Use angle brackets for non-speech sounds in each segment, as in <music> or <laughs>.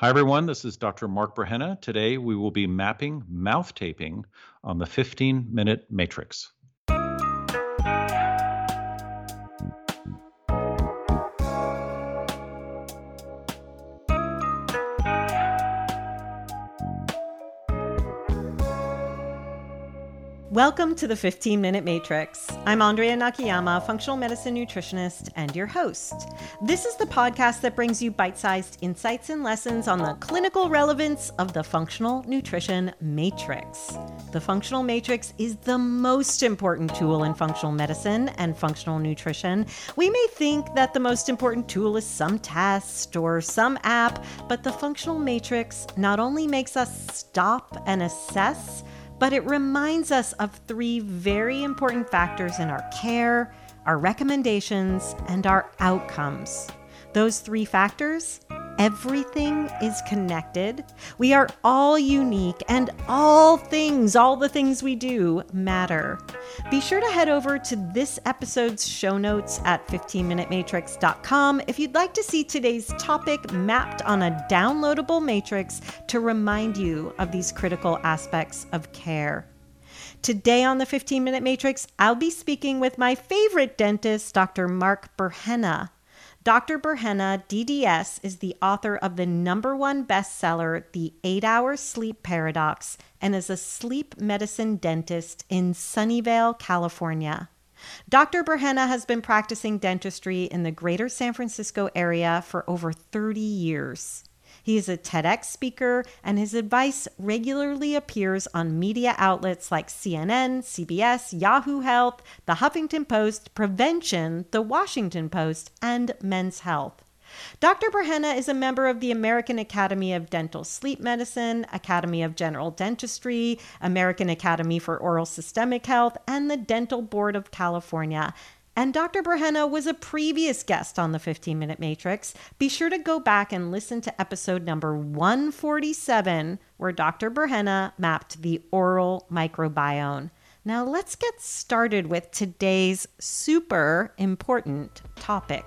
Hi, everyone. This is Dr. Mark Burhenne. Today we will be mapping mouth taping on the 15 minute matrix. Welcome to the 15 Minute Matrix. I'm Andrea Nakayama, functional medicine nutritionist, and your host. This is the podcast that brings you bite sized insights and lessons on the clinical relevance of the functional nutrition matrix. The functional matrix is the most important tool in functional medicine and functional nutrition. We may think that the most important tool is some test or some app, but the functional matrix not only makes us stop and assess but it reminds us of three very important factors in our care, our recommendations, and our outcomes. Those three factors Everything is connected. We are all unique, and all things, all the things we do, matter. Be sure to head over to this episode's show notes at 15minutematrix.com if you'd like to see today's topic mapped on a downloadable matrix to remind you of these critical aspects of care. Today on the 15 Minute Matrix, I'll be speaking with my favorite dentist, Dr. Mark Burhenne. Dr. Burhenne, DDS, is the author of the number one bestseller, The Eight Hour Sleep Paradox, and is a sleep medicine dentist in Sunnyvale, California. Dr. Burhenne has been practicing dentistry in the greater San Francisco area for over 30 years. He is a TEDx speaker, and his advice regularly appears on media outlets like CNN, CBS, Yahoo Health, The Huffington Post, Prevention, The Washington Post, and Men's Health. Dr. Burhenne is a member of the American Academy of Dental Sleep Medicine, Academy of General Dentistry, American Academy for Oral Systemic Health, and the Dental Board of California, and Dr. Burhenne was a previous guest on the 15 Minute Matrix. Be sure to go back and listen to episode number 147, where Dr. Burhenne mapped the oral microbiome. Now, let's get started with today's super important topic.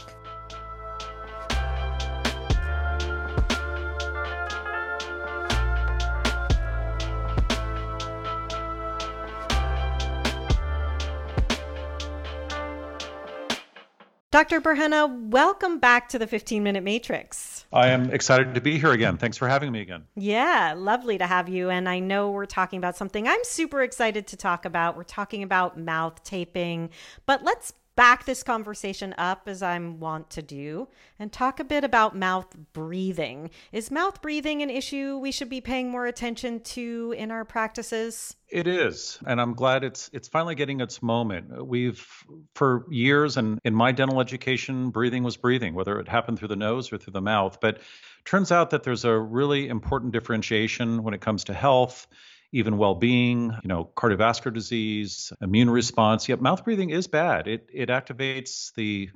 Dr. Burhenne, welcome back to the 15 Minute Matrix. I am excited to be here again. Thanks for having me again. Yeah, lovely to have you. And I know we're talking about something I'm super excited to talk about. We're talking about mouth taping, but let's back this conversation up as I'm wont to do and talk a bit about mouth breathing. Is mouth breathing an issue we should be paying more attention to in our practices? It is, and I'm glad it's it's finally getting its moment. We've for years and in my dental education, breathing was breathing, whether it happened through the nose or through the mouth, but turns out that there's a really important differentiation when it comes to health even well-being, you know, cardiovascular disease, immune response. Yet mouth breathing is bad. It it activates the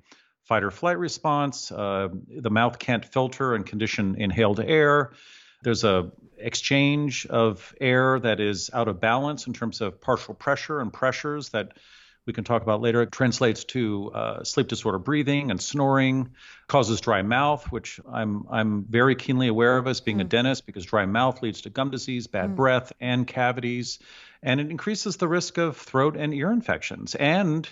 fight or flight response. Uh, the mouth can't filter and condition inhaled air. There's a exchange of air that is out of balance in terms of partial pressure and pressures that we can talk about later. It translates to uh, sleep disorder breathing and snoring, causes dry mouth, which I'm I'm very keenly aware of as being mm. a dentist because dry mouth leads to gum disease, bad mm. breath, and cavities, and it increases the risk of throat and ear infections, and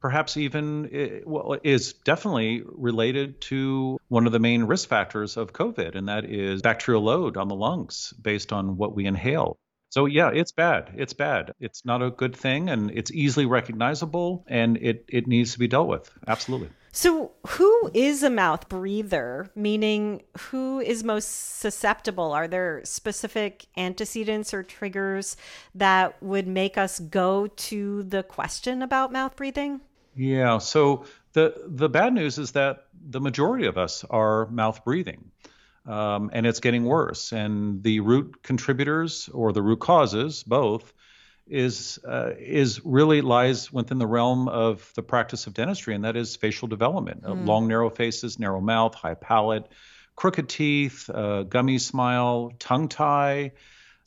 perhaps even eh, well, is definitely related to one of the main risk factors of COVID, and that is bacterial load on the lungs based on what we inhale. So yeah, it's bad. It's bad. It's not a good thing and it's easily recognizable and it it needs to be dealt with. Absolutely. So, who is a mouth breather? Meaning, who is most susceptible? Are there specific antecedents or triggers that would make us go to the question about mouth breathing? Yeah. So, the, the bad news is that the majority of us are mouth breathing um, and it's getting worse. And the root contributors or the root causes, both, is uh, is really lies within the realm of the practice of dentistry, and that is facial development. Mm. Uh, long, narrow faces, narrow mouth, high palate, crooked teeth, uh, gummy smile, tongue tie.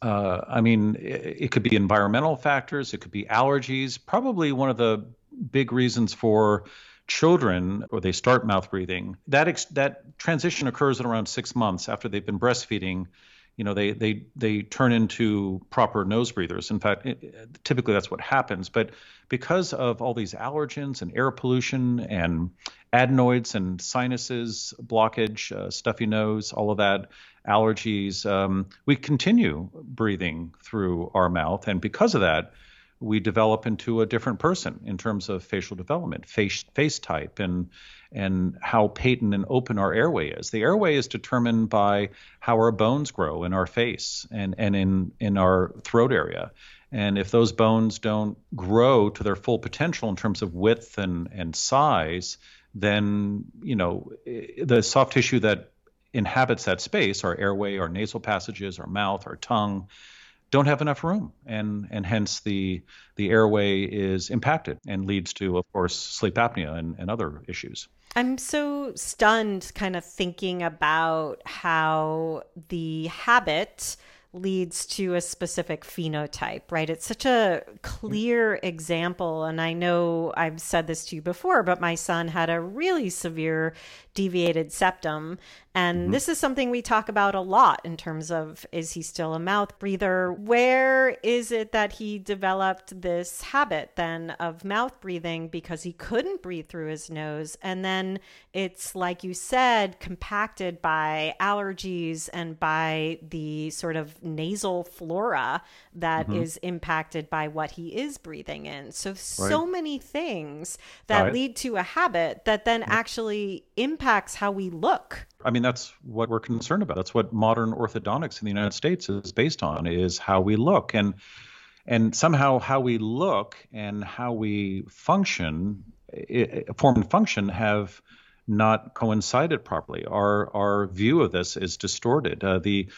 Uh, I mean, it, it could be environmental factors, it could be allergies. Probably one of the big reasons for children or they start mouth breathing, that ex- that transition occurs in around six months after they've been breastfeeding. You know, they they they turn into proper nose breathers. In fact, it, typically that's what happens. But because of all these allergens and air pollution and adenoids and sinuses, blockage, uh, stuffy nose, all of that, allergies, um, we continue breathing through our mouth, and because of that we develop into a different person in terms of facial development, face face type, and and how patent and open our airway is. The airway is determined by how our bones grow in our face and and in in our throat area. And if those bones don't grow to their full potential in terms of width and and size, then you know the soft tissue that inhabits that space, our airway, our nasal passages, our mouth, our tongue, don't have enough room, and and hence the the airway is impacted and leads to, of course, sleep apnea and, and other issues. I'm so stunned, kind of thinking about how the habit leads to a specific phenotype, right? It's such a clear example. And I know I've said this to you before, but my son had a really severe deviated septum. And mm-hmm. this is something we talk about a lot in terms of is he still a mouth breather? Where is it that he developed this habit then of mouth breathing because he couldn't breathe through his nose? And then it's like you said, compacted by allergies and by the sort of nasal flora that mm-hmm. is impacted by what he is breathing in. So, right. so many things that right. lead to a habit that then actually impacts how we look. I mean, that's what we're concerned about. That's what modern orthodontics in the United States is based on is how we look. And and somehow how we look and how we function, form and function have not coincided properly. Our our view of this is distorted. Uh, the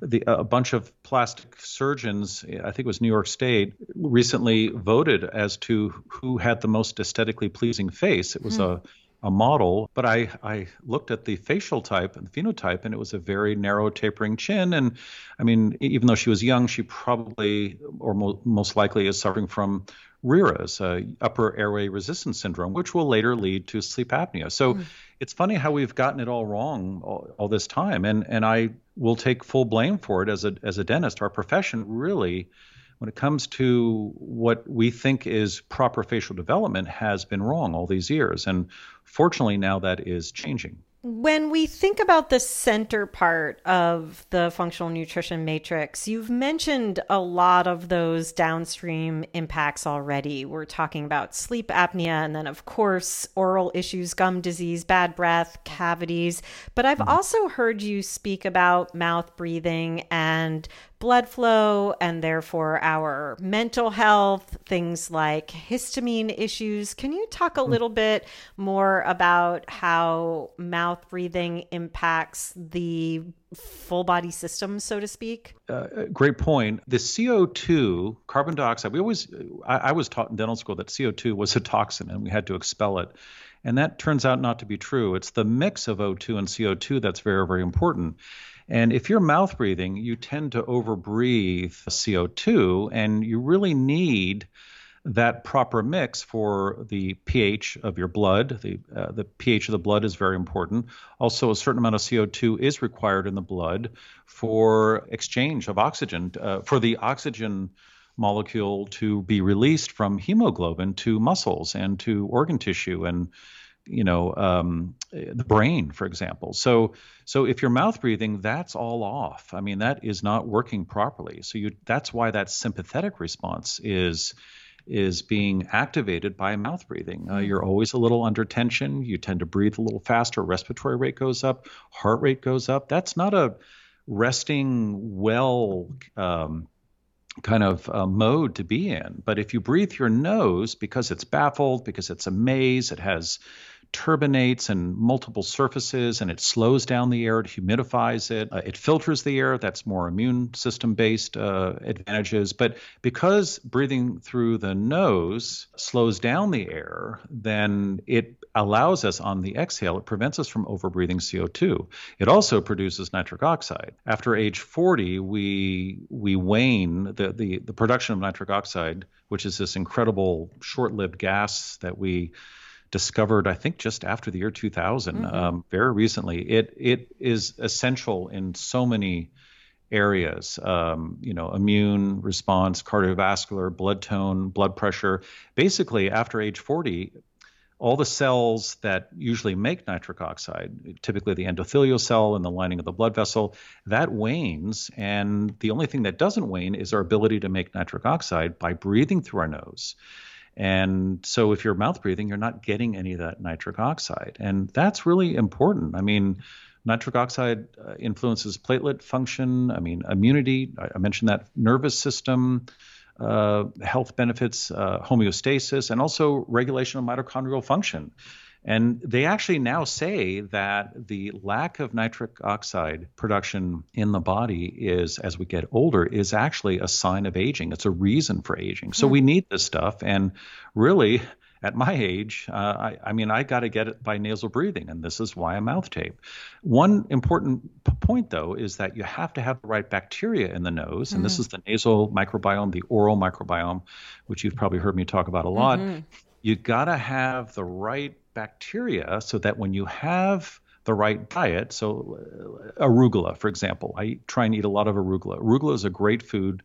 the, a bunch of plastic surgeons, I think it was New York State, recently voted as to who had the most aesthetically pleasing face. It was mm. a a model, but I, I looked at the facial type and the phenotype, and it was a very narrow, tapering chin. And I mean, even though she was young, she probably, or mo- most likely, is suffering from RERAS, uh, upper airway resistance syndrome, which will later lead to sleep apnea. So mm. it's funny how we've gotten it all wrong all, all, this time, and and I will take full blame for it as a as a dentist. Our profession really when it comes to what we think is proper facial development has been wrong all these years. And fortunately, now that is changing. When we think about the center part of the functional nutrition matrix, you've mentioned a lot of those downstream impacts already. We're talking about sleep apnea and then, of course, oral issues, gum disease, bad breath, cavities. But I've mm-hmm. also heard you speak about mouth breathing and blood flow and therefore our mental health, things like histamine issues. Can you talk a hmm. little bit more about how mouth breathing impacts the full body system, so to speak? Uh, great point. The CO2, carbon dioxide, we always, I, I was taught in dental school that CO2 was a toxin and we had to expel it. And that turns out not to be true. It's the mix of O2 and CO2 that's very, very important. And if you're mouth breathing, you tend to overbreathe CO2, and you really need that proper mix for the pH of your blood. The, uh, the pH of the blood is very important. Also, a certain amount of CO2 is required in the blood for exchange of oxygen, uh, for the oxygen molecule to be released from hemoglobin to muscles and to organ tissue and you know um, the brain for example. So so if you're mouth breathing that's all off. I mean that is not working properly. So you that's why that sympathetic response is is being activated by mouth breathing. Uh, you're always a little under tension. You tend to breathe a little faster. Respiratory rate goes up. Heart rate goes up. That's not a resting well um, kind of uh, mode to be in. But if you breathe your nose, because it's baffled, because it's a maze, it has turbinates and multiple surfaces and it slows down the air, it humidifies it, uh, it filters the air. That's more immune system based uh, advantages. But because breathing through the nose slows down the air, then it allows us on the exhale, it prevents us from overbreathing CO2. It also produces nitric oxide. After age 40, we we wane the, the, the production of nitric oxide, which is this incredible short lived gas that we discovered, I think, just after the year 2000, mm-hmm. um, very recently. It it is essential in so many areas. Um, you know, immune response, cardiovascular, blood tone, blood pressure. Basically, after age 40, all the cells that usually make nitric oxide, typically the endothelial cell and the lining of the blood vessel, that wanes. And the only thing that doesn't wane is our ability to make nitric oxide by breathing through our nose. And so if you're mouth breathing, you're not getting any of that nitric oxide. And that's really important. I mean, nitric oxide uh, influences platelet function, I mean, immunity. I, mentioned that nervous system uh, health benefits, uh, homeostasis, and also regulation of mitochondrial function. And they actually now say that the lack of nitric oxide production in the body is, as we get older, is actually a sign of aging. It's a reason for aging. So we need this stuff. And really, at my age, uh, I, I, mean, I got to get it by nasal breathing, and this is why I mouth tape. One important p- point, though, is that you have to have the right bacteria in the nose, mm-hmm. and this mm-hmm. is the nasal microbiome, the oral microbiome, which you've probably heard me talk about a lot. Mm-hmm. You got to have the right bacteria so that when you have the right diet. So, uh, arugula, for example, I try and eat a lot of arugula. Arugula is a great food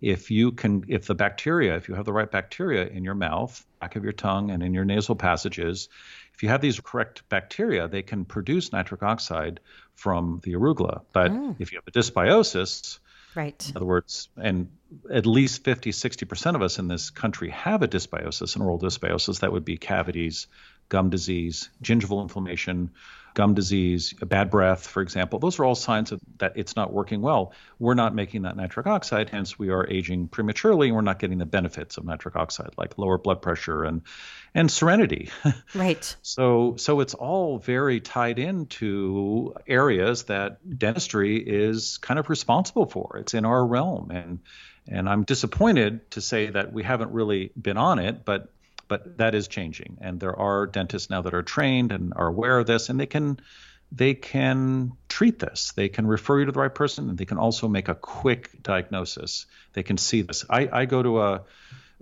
if you can if the bacteria if you have the right bacteria in your mouth back of your tongue and in your nasal passages if you have these correct bacteria they can produce nitric oxide from the arugula but mm. if you have a dysbiosis right in other words and at least 50 60% of us in this country have a dysbiosis an oral dysbiosis that would be cavities gum disease gingival inflammation gum disease, bad breath, for example, those are all signs of, that it's not working well. We're not making that nitric oxide, hence we are aging prematurely, and we're not getting the benefits of nitric oxide, like lower blood pressure and and serenity. <laughs> Right. so so it's all very tied into areas that dentistry is kind of responsible for. It's in our realm, and and I'm disappointed to say that we haven't really been on it, but but that is changing, and there are dentists now that are trained and are aware of this, and they can they can treat this. They can refer you to the right person, and they can also make a quick diagnosis. They can see this. I, I go to a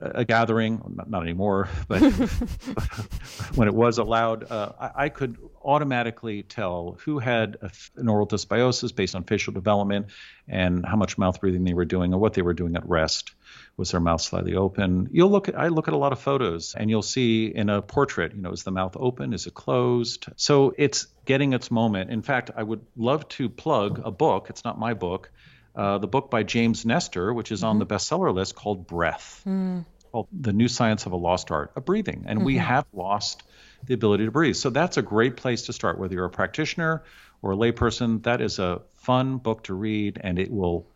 a gathering, not, not anymore, but <laughs> when it was allowed, uh, I, I, could automatically tell who had a, an oral dysbiosis based on facial development and how much mouth breathing they were doing or what they were doing at rest. Was their mouth slightly open? You'll look at I look at a lot of photos and you'll see in a portrait, you know, is the mouth open? Is it closed? So it's getting its moment. In fact, I would love to plug a book. It's not my book uh, the book by James Nestor, which is mm-hmm. on the bestseller list called Breath, mm. called The New Science of a Lost Art of Breathing. And mm-hmm. we have lost the ability to breathe. So that's a great place to start, whether you're a practitioner or a layperson. That is a fun book to read, and it will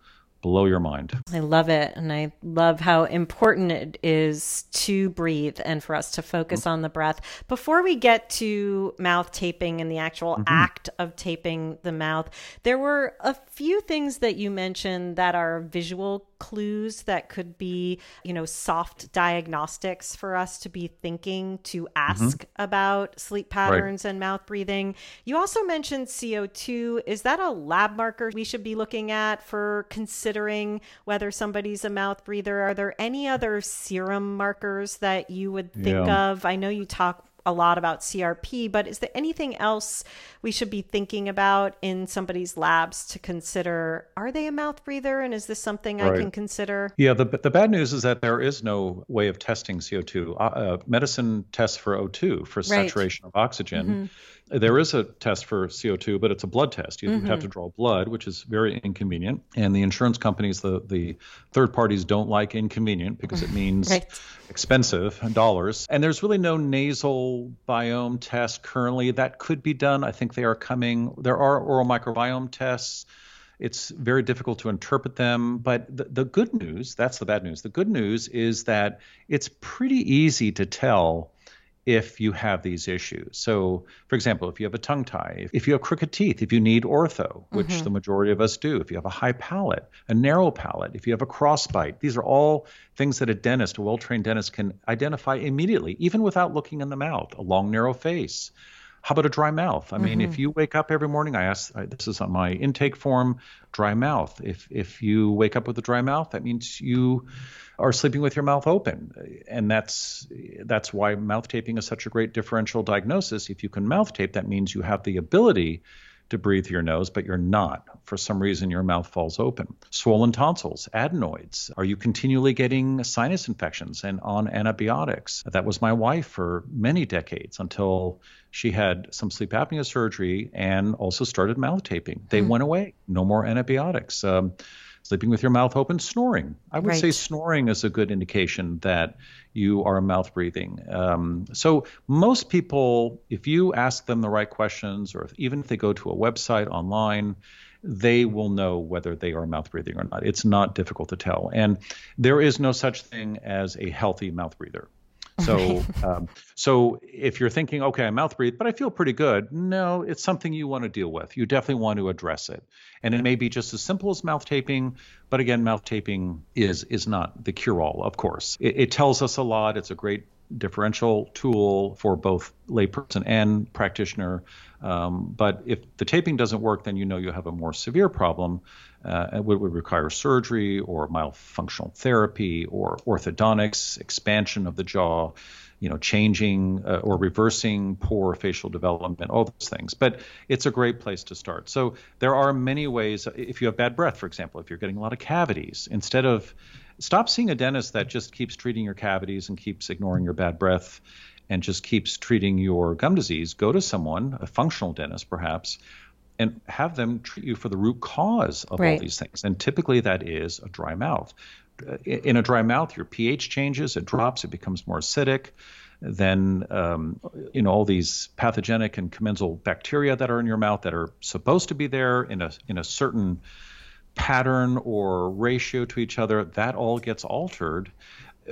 blow your mind. I love it. And I love how important it is to breathe and for us to focus mm-hmm. on the breath. Before we get to mouth taping and the actual mm-hmm. act of taping the mouth, there were a few things that you mentioned that are visual clues that could be, you know, soft diagnostics for us to be thinking to ask mm-hmm. about sleep patterns right. and mouth breathing. You also mentioned CO2. Is that a lab marker we should be looking at for considering whether somebody's a mouth breather? Are there any other serum markers that you would think yeah. of? I know you talk a lot about CRP, but is there anything else we should be thinking about in somebody's labs to consider? Are they a mouth breather, and is this something right. I can consider? Yeah, the the bad news is that there is no way of testing CO2. Uh, uh, medicine tests for O2 for right. saturation of oxygen. Mm-hmm there is a test for CO2, but it's a blood test. You mm-hmm. have to draw blood, which is very inconvenient. And the insurance companies, the, the third parties don't like inconvenient because it <laughs> means right. expensive dollars. And there's really no nasal biome test currently. That could be done. I think they are coming. There are oral microbiome tests. It's very difficult to interpret them. But the, the good news, that's the bad news. The good news is that it's pretty easy to tell if you have these issues. So, for example, if you have a tongue tie, if you have crooked teeth, if you need ortho, which mm-hmm. the majority of us do, if you have a high palate, a narrow palate, if you have a crossbite, these are all things that a dentist, a well trained dentist, can identify immediately, even without looking in the mouth, a long, narrow face. How about a dry mouth? I mean, mm-hmm. if you wake up every morning, I ask, this is on my intake form, dry mouth. If if you wake up with a dry mouth, that means you are sleeping with your mouth open, and that's that's why mouth taping is such a great differential diagnosis. If you can mouth tape, that means you have the ability to breathe through your nose, but you're not. For some reason, your mouth falls open. Swollen tonsils, adenoids. Are you continually getting sinus infections and on antibiotics? That was my wife for many decades until she had some sleep apnea surgery and also started mouth taping. They hmm. went away. No more antibiotics. Um, sleeping with your mouth open, snoring. I would right. say snoring is a good indication that you are mouth breathing. Um, so most people, if you ask them the right questions, or if, even if they go to a website online, they will know whether they are mouth breathing or not. It's not difficult to tell. And there is no such thing as a healthy mouth breather. So, <laughs> um, so if you're thinking, okay, I mouth breathe, but I feel pretty good, no, it's something you want to deal with. You definitely want to address it, and it may be just as simple as mouth taping. But again, mouth taping is is not the cure all. Of course, it, it tells us a lot. It's a great differential tool for both layperson and practitioner. Um, but if the taping doesn't work, then you know you have a more severe problem uh, would, would require surgery or myofunctional therapy or orthodontics, expansion of the jaw, you know, changing uh, or reversing poor facial development, all those things. But it's a great place to start. So there are many ways. If you have bad breath, for example, if you're getting a lot of cavities, instead of stop seeing a dentist that just keeps treating your cavities and keeps ignoring your bad breath and just keeps treating your gum disease, go to someone, a functional dentist perhaps, and have them treat you for the root cause of right. all these things. And typically that is a dry mouth. In a dry mouth, your pH changes, it drops, it becomes more acidic. Then, um, you know, all these pathogenic and commensal bacteria that are in your mouth that are supposed to be there in a in a certain pattern or ratio to each other, that all gets altered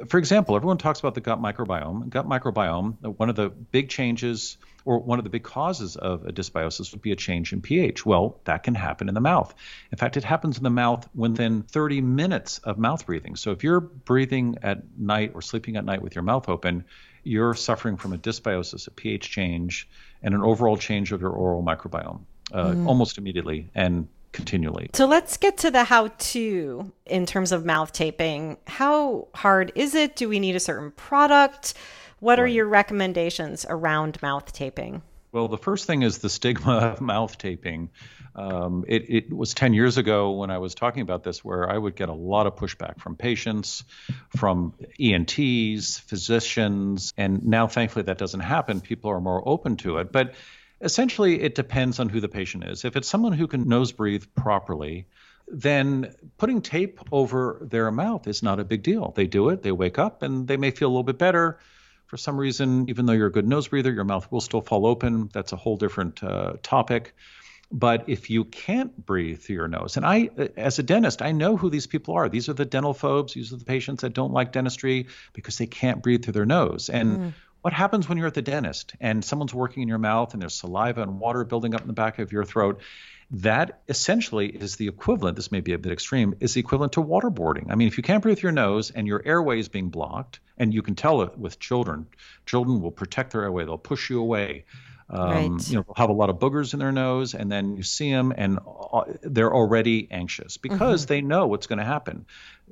for example, everyone talks about the gut microbiome. Gut microbiome, one of the big changes or one of the big causes of a dysbiosis would be a change in pH. Well, that can happen in the mouth. In fact, it happens in the mouth within 30 minutes of mouth breathing. So if you're breathing at night or sleeping at night with your mouth open, you're suffering from a dysbiosis, a pH change, and an overall change of your oral microbiome uh, mm. almost immediately. And continually. So let's get to the how to in terms of mouth taping. How hard is it? Do we need a certain product? What are your recommendations around mouth taping? Well, the first thing is the stigma of <laughs> mouth taping. Um, it, it, was 10 years ago when I was talking about this where I would get a lot of pushback from patients, from ENTs, physicians, and now thankfully that doesn't happen. People are more open to it. But essentially, it depends on who the patient is. If it's someone who can nose breathe properly, then putting tape over their mouth is not a big deal. They do it, they wake up, and they may feel a little bit better for some reason, even though you're a good nose breather, your mouth will still fall open. That's a whole different uh, topic. But if you can't breathe through your nose, and I, as a dentist, I know who these people are. These are the dental phobes. These are the patients that don't like dentistry because they can't breathe through their nose. And mm. What happens when you're at the dentist and someone's working in your mouth and there's saliva and water building up in the back of your throat? that essentially is the equivalent, this may be a bit extreme, is the equivalent to waterboarding. I mean, if you can't breathe your nose and your airway is being blocked, and you can tell it with children, children will protect their airway, they'll push you away. Um, right. You know, have a lot of boogers in their nose, and then you see them, and they're already anxious because mm-hmm. they know what's going to happen.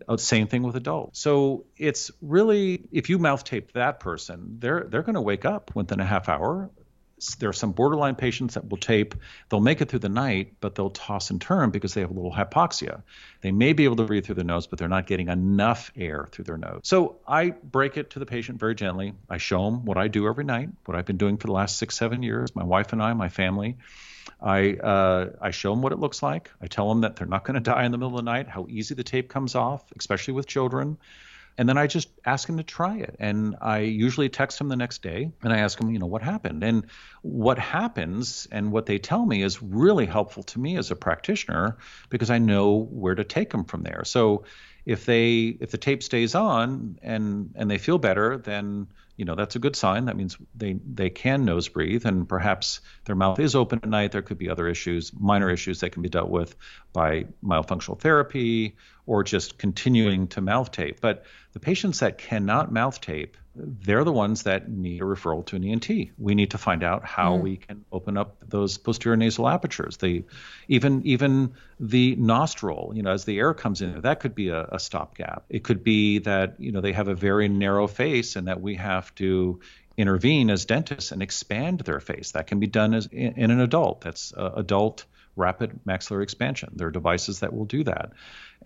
Uh, same thing with adults. So it's really, if you mouth tape that person, they're they're going to wake up within a half hour there are some borderline patients that will tape. They'll make it through the night, but they'll toss and turn because they have a little hypoxia. They may be able to breathe through their nose, but they're not getting enough air through their nose. So I break it to the patient very gently. I show them what I do every night, what I've been doing for the last six, seven years, my wife and I, my family. I uh, I show them what it looks like. I tell them that they're not going to die in the middle of the night, how easy the tape comes off, especially with children. And then I just ask him to try it. And I usually text him the next day and I ask him, you know, what happened? And what happens and what they tell me is really helpful to me as a practitioner because I know where to take them from there. So if they if the tape stays on and and they feel better, then you know that's a good sign. That means they they can nose breathe, and perhaps their mouth is open at night. There could be other issues, minor issues that can be dealt with by myofunctional therapy or just continuing to mouth tape. But the patients that cannot mouth tape, they're the ones that need a referral to an ENT. We need to find out how mm. we can open up those posterior nasal apertures. They, even even the nostril, you know, as the air comes in, that could be a, a stopgap. It could be that you know they have a very narrow face and that we have to intervene as dentists and expand their face. That can be done as in, in an adult. That's uh, adult rapid maxillary expansion. There are devices that will do that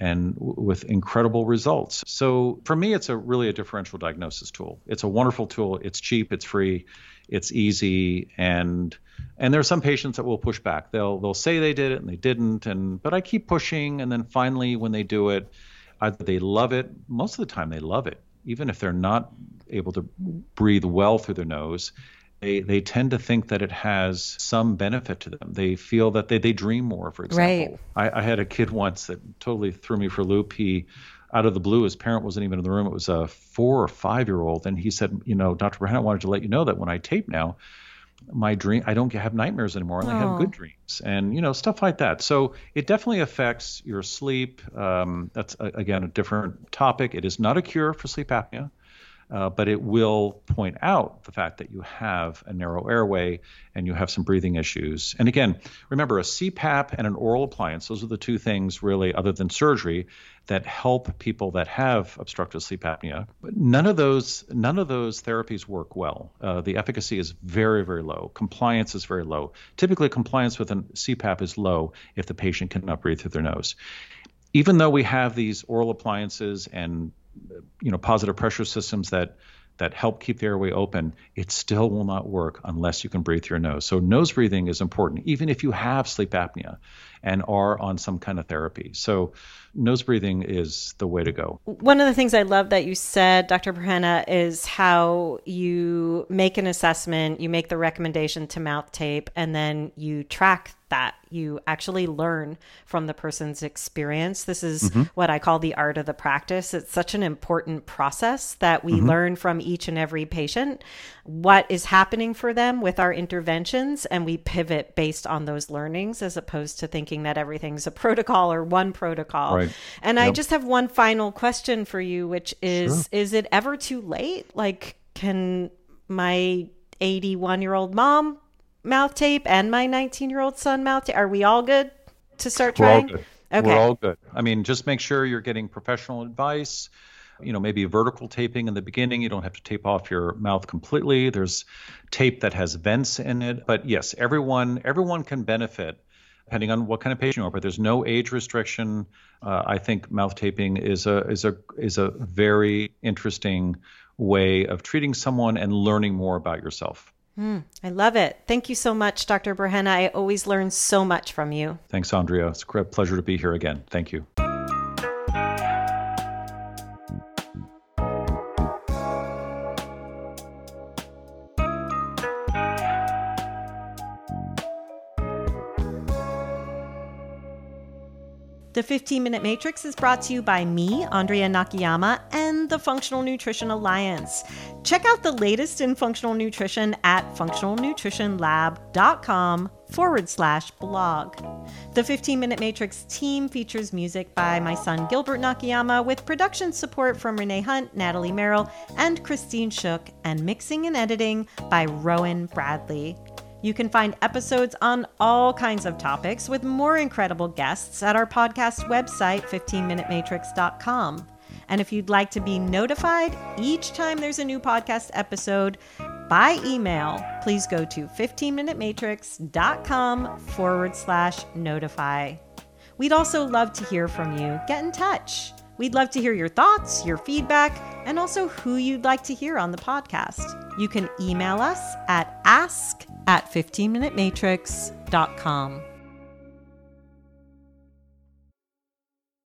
and w- with incredible results. So for me, it's a really a differential diagnosis tool. It's a wonderful tool. It's cheap. It's free. It's easy. And and there are some patients that will push back. They'll they'll say they did it and they didn't. And but I keep pushing. And then finally, when they do it, either they love it. Most of the time, they love it, even if they're not able to breathe well through their nose they, they tend to think that it has some benefit to them. They feel that they, they dream more, for example. Right. I, I had a kid once that totally threw me for a loop. He, out of the blue, his parent wasn't even in the room. It was a four or five year old. And he said, You know, Dr. Brown, I wanted to let you know that when I tape now, my dream i don't have nightmares anymore i only have good dreams and you know stuff like that so it definitely affects your sleep um, that's a, again a different topic it is not a cure for sleep apnea uh, but it will point out the fact that you have a narrow airway and you have some breathing issues. And again, remember a CPAP and an oral appliance, those are the two things really, other than surgery, that help people that have obstructive sleep apnea. But none of those none of those therapies work well. Uh, the efficacy is very very low. Compliance is very low. Typically, compliance with a CPAP is low if the patient cannot breathe through their nose. Even though we have these oral appliances and you know positive pressure systems that that help keep the airway open, it still will not work unless you can breathe through your nose. So nose breathing is important, even if you have sleep apnea and are on some kind of therapy. So nose breathing is the way to go. One of the things I love that you said, Dr. Burhenne, is how you make an assessment, you make the recommendation to mouth tape, and then you track that. You actually learn from the person's experience. This is mm-hmm. what I call the art of the practice. It's such an important process that we mm-hmm. learn from each and every patient what is happening for them with our interventions, and we pivot based on those learnings as opposed to thinking that everything's a protocol or one protocol. Right. And yep. I just have one final question for you, which is sure. Is it ever too late? Like, can my 81 year old mom mouth tape and my 19 year old son mouth tape? Are we all good to start trying? We're all good. Okay. We're all good. I mean, just make sure you're getting professional advice. You know, maybe vertical taping in the beginning. You don't have to tape off your mouth completely. There's tape that has vents in it. But yes, everyone everyone can benefit depending on what kind of patient you are. But there's no age restriction. Uh, I think mouth taping is a is a is a very interesting way of treating someone and learning more about yourself. Mm, I love it. Thank you so much, Dr. Burhenne. I always learn so much from you. Thanks, Andrea. It's a great pleasure to be here again. Thank you. The 15 Minute Matrix is brought to you by me, Andrea Nakayama, and the Functional Nutrition Alliance. Check out the latest in functional nutrition at functionalnutritionlab.com forward slash blog. The 15 Minute Matrix team features music by my son Gilbert Nakayama with production support from Renee Hunt, Natalie Merrill, and Christine Shook, and mixing and editing by Rowan Bradley. You can find episodes on all kinds of topics with more incredible guests at our podcast website, 15minutematrix.com. And if you'd like to be notified each time there's a new podcast episode by email, please go to 15minutematrix.com forward slash notify. We'd also love to hear from you. Get in touch. We'd love to hear your thoughts, your feedback, and also who you'd like to hear on the podcast. You can email us at ask at 15minutematrix.com.